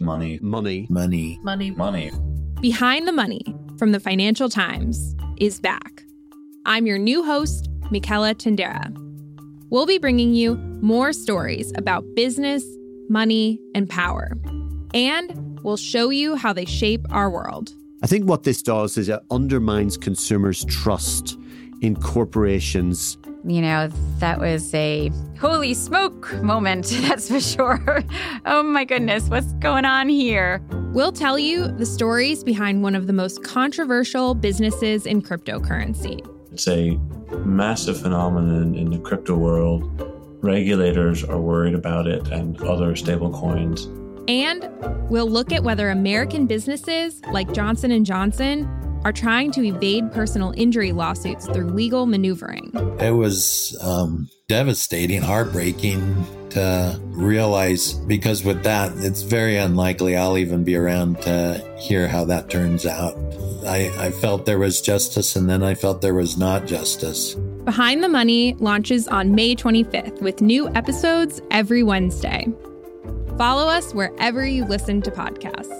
Money. Money. Money. Money. Money. Behind the Money from the Financial Times is back. I'm your new host, Michaela Tindera. We'll be bringing you more stories about business, money, and power. And we'll show you how they shape our world. I think what this does is it undermines consumers' trust in corporations. You know, that was a holy smoke moment, that's for sure. oh my goodness, what's going on here? We'll tell you the stories behind one of the most controversial businesses in cryptocurrency. It's a massive phenomenon in the crypto world. Regulators are worried about it and other stablecoins. And we'll look at whether American businesses like Johnson & Johnson are trying to evade personal injury lawsuits through legal maneuvering. It was um, devastating, heartbreaking to realize because with that, it's very unlikely I'll even be around to hear how that turns out. I, I felt there was justice and then I felt there was not justice. Behind the Money launches on May 25th with new episodes every Wednesday. Follow us wherever you listen to podcasts.